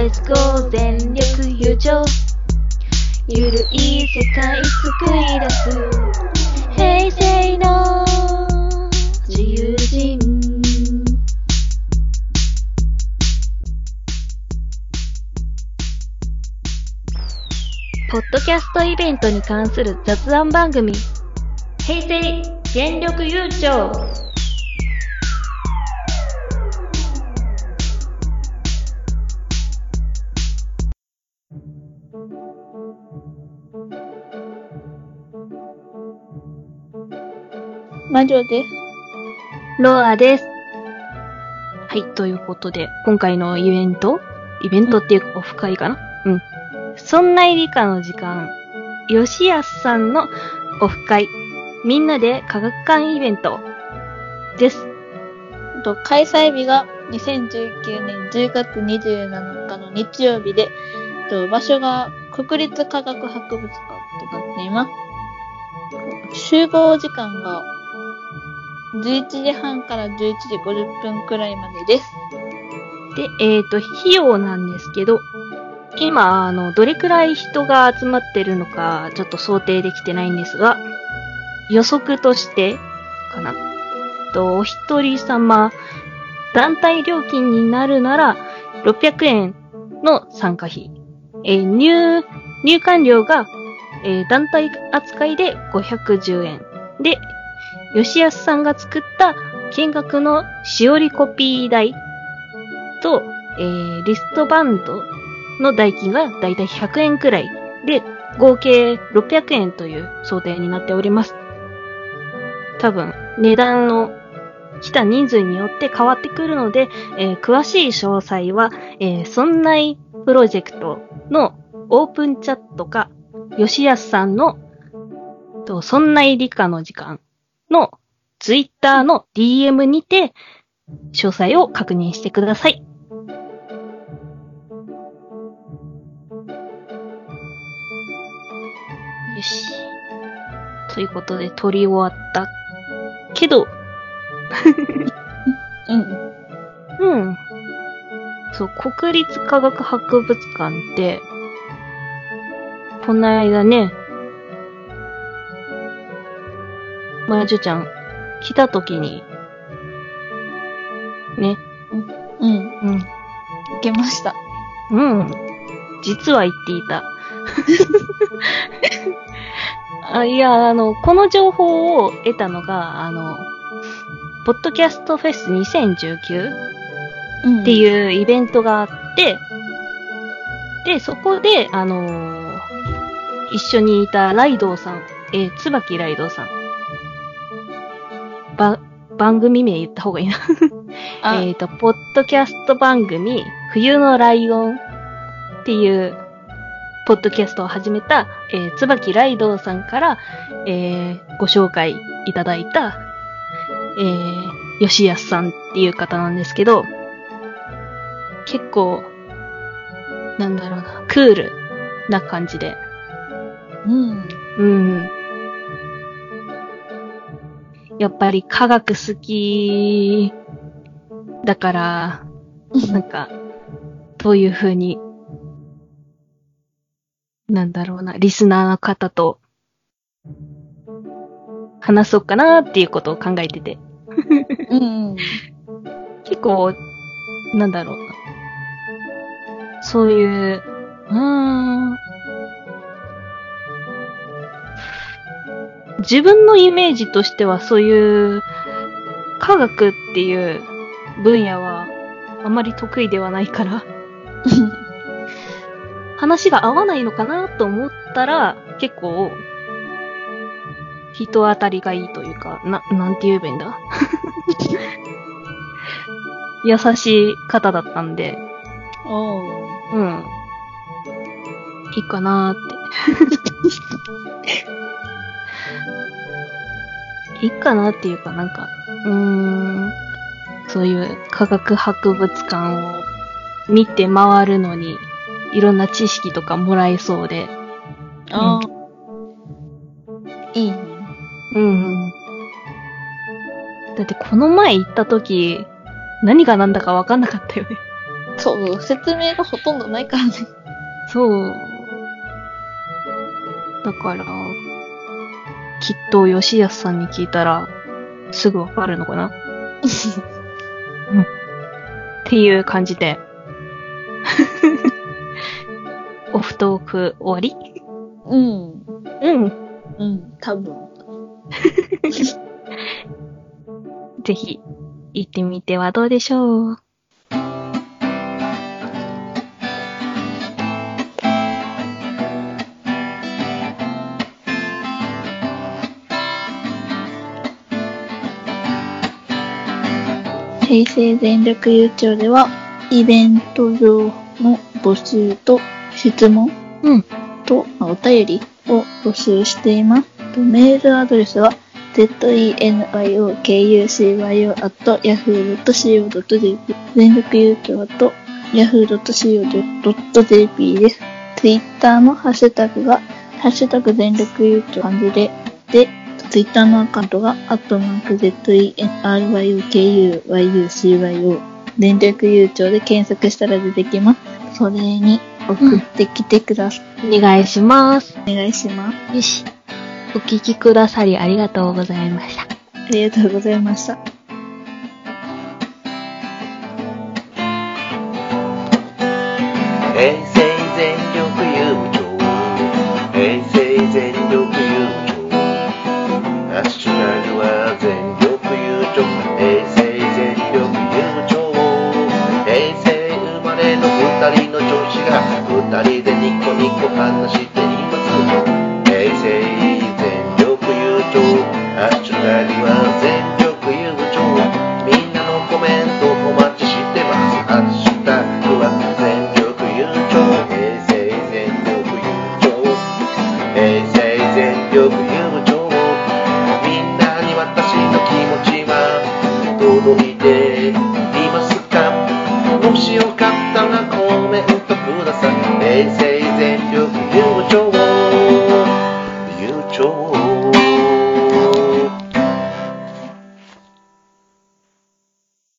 Let's go 全力友情ゆるい世界救い出す。平成の自由人。ポッドキャストイベントに関する雑談番組。平成全力優勝魔女です。ロアです。はい、ということで、今回のイベントイベントっていうか、オフ会かな？うん。そんな理科の時間、吉安さんのオフ会、みんなで科学館イベントです。と開催日が2019年10月27日の日曜日で、と場所が国立科学博物館となっています。集合時間が11時半から11時50分くらいまでです。で、えっ、と、費用なんですけど、今、あの、どれくらい人が集まってるのか、ちょっと想定できてないんですが、予測として、かな。と、お一人様、団体料金になるなら、600円の参加費。えー入、入館料が、えー団体扱いで510円。で、吉安さんが作った見学のしおりコピー代と、えーリストバンドの代金がだいたい100円くらいで、合計600円という想定になっております。多分、値段の来た人数によって変わってくるので、えー詳しい詳細は、えー、そんないプロジェクトのオープンチャットか、吉安さんの、と、そんない理科の時間のツイッターの DM にて、詳細を確認してください。よし。ということで、撮り終わった。けど、うん。うん。そう、国立科学博物館って、この間ね、まじゅちゃん、来た時に、ね、うん。うん、行けました。うん。実は言っていた。あいや、あの、この情報を得たのが、あの、ポッドキャストフェス2019。っていうイベントがあって、で、そこで、あのー一緒にいたライドウさん、えー、椿ライドウさん。ば、番組名言った方がいいな。あ、えっと、ポッドキャスト番組、冬のライオンっていう、ポッドキャストを始めた、えー、椿ライドウさんから、えー、ご紹介いただいた、えー、吉安さんっていう方なんですけど、結構、なんだろうな、クールな感じで、うん。うん。やっぱり科学好きだから、なんか、どういう風に、なんだろうな、リスナーの方と話そうかなっていうことを考えてて、うん。結構、なんだろうな。そういう、うーん。自分のイメージとしてはそういう科学っていう分野はあまり得意ではないから、話が合わないのかなと思ったら結構人当たりがいいというか、な、なんて言えばいいんだ？優しい方だったんで、おう。うん。いいかなーって。いいかなっていうかなんか、うーん、そういう科学博物館を見て回るのに、いろんな知識とかもらえそうで、ああ。いいね。うんうん。だってこの前行った時、何が何だかわかんなかったよね。そう、説明がほとんどないからね。そう。だから、きっと吉安さんに聞いたら、すぐわかるのかな？っていう感じで。オフトーク終わり？うん。うん。うん、多分。ぜひ、行ってみてはどうでしょう。平成全力優勝では、イベント上の募集と質問うん。とまあお便りを募集しています。とメールアドレスは zenyokucyo.yahoo.co.jp 全力優勝と yahoo.co.jp です。ツイッターのハッシュタグが、ハッシュタグ全力優勝漢字で、で、ツイッターのアカウントが、アットマーク ZENRYUKUYUCYO 全力優勝で検索したら出てきます。それに送ってきてください。お願いします。お願いします。よし。お聞きくださりありがとうございました。ありがとうございました。平成全力がい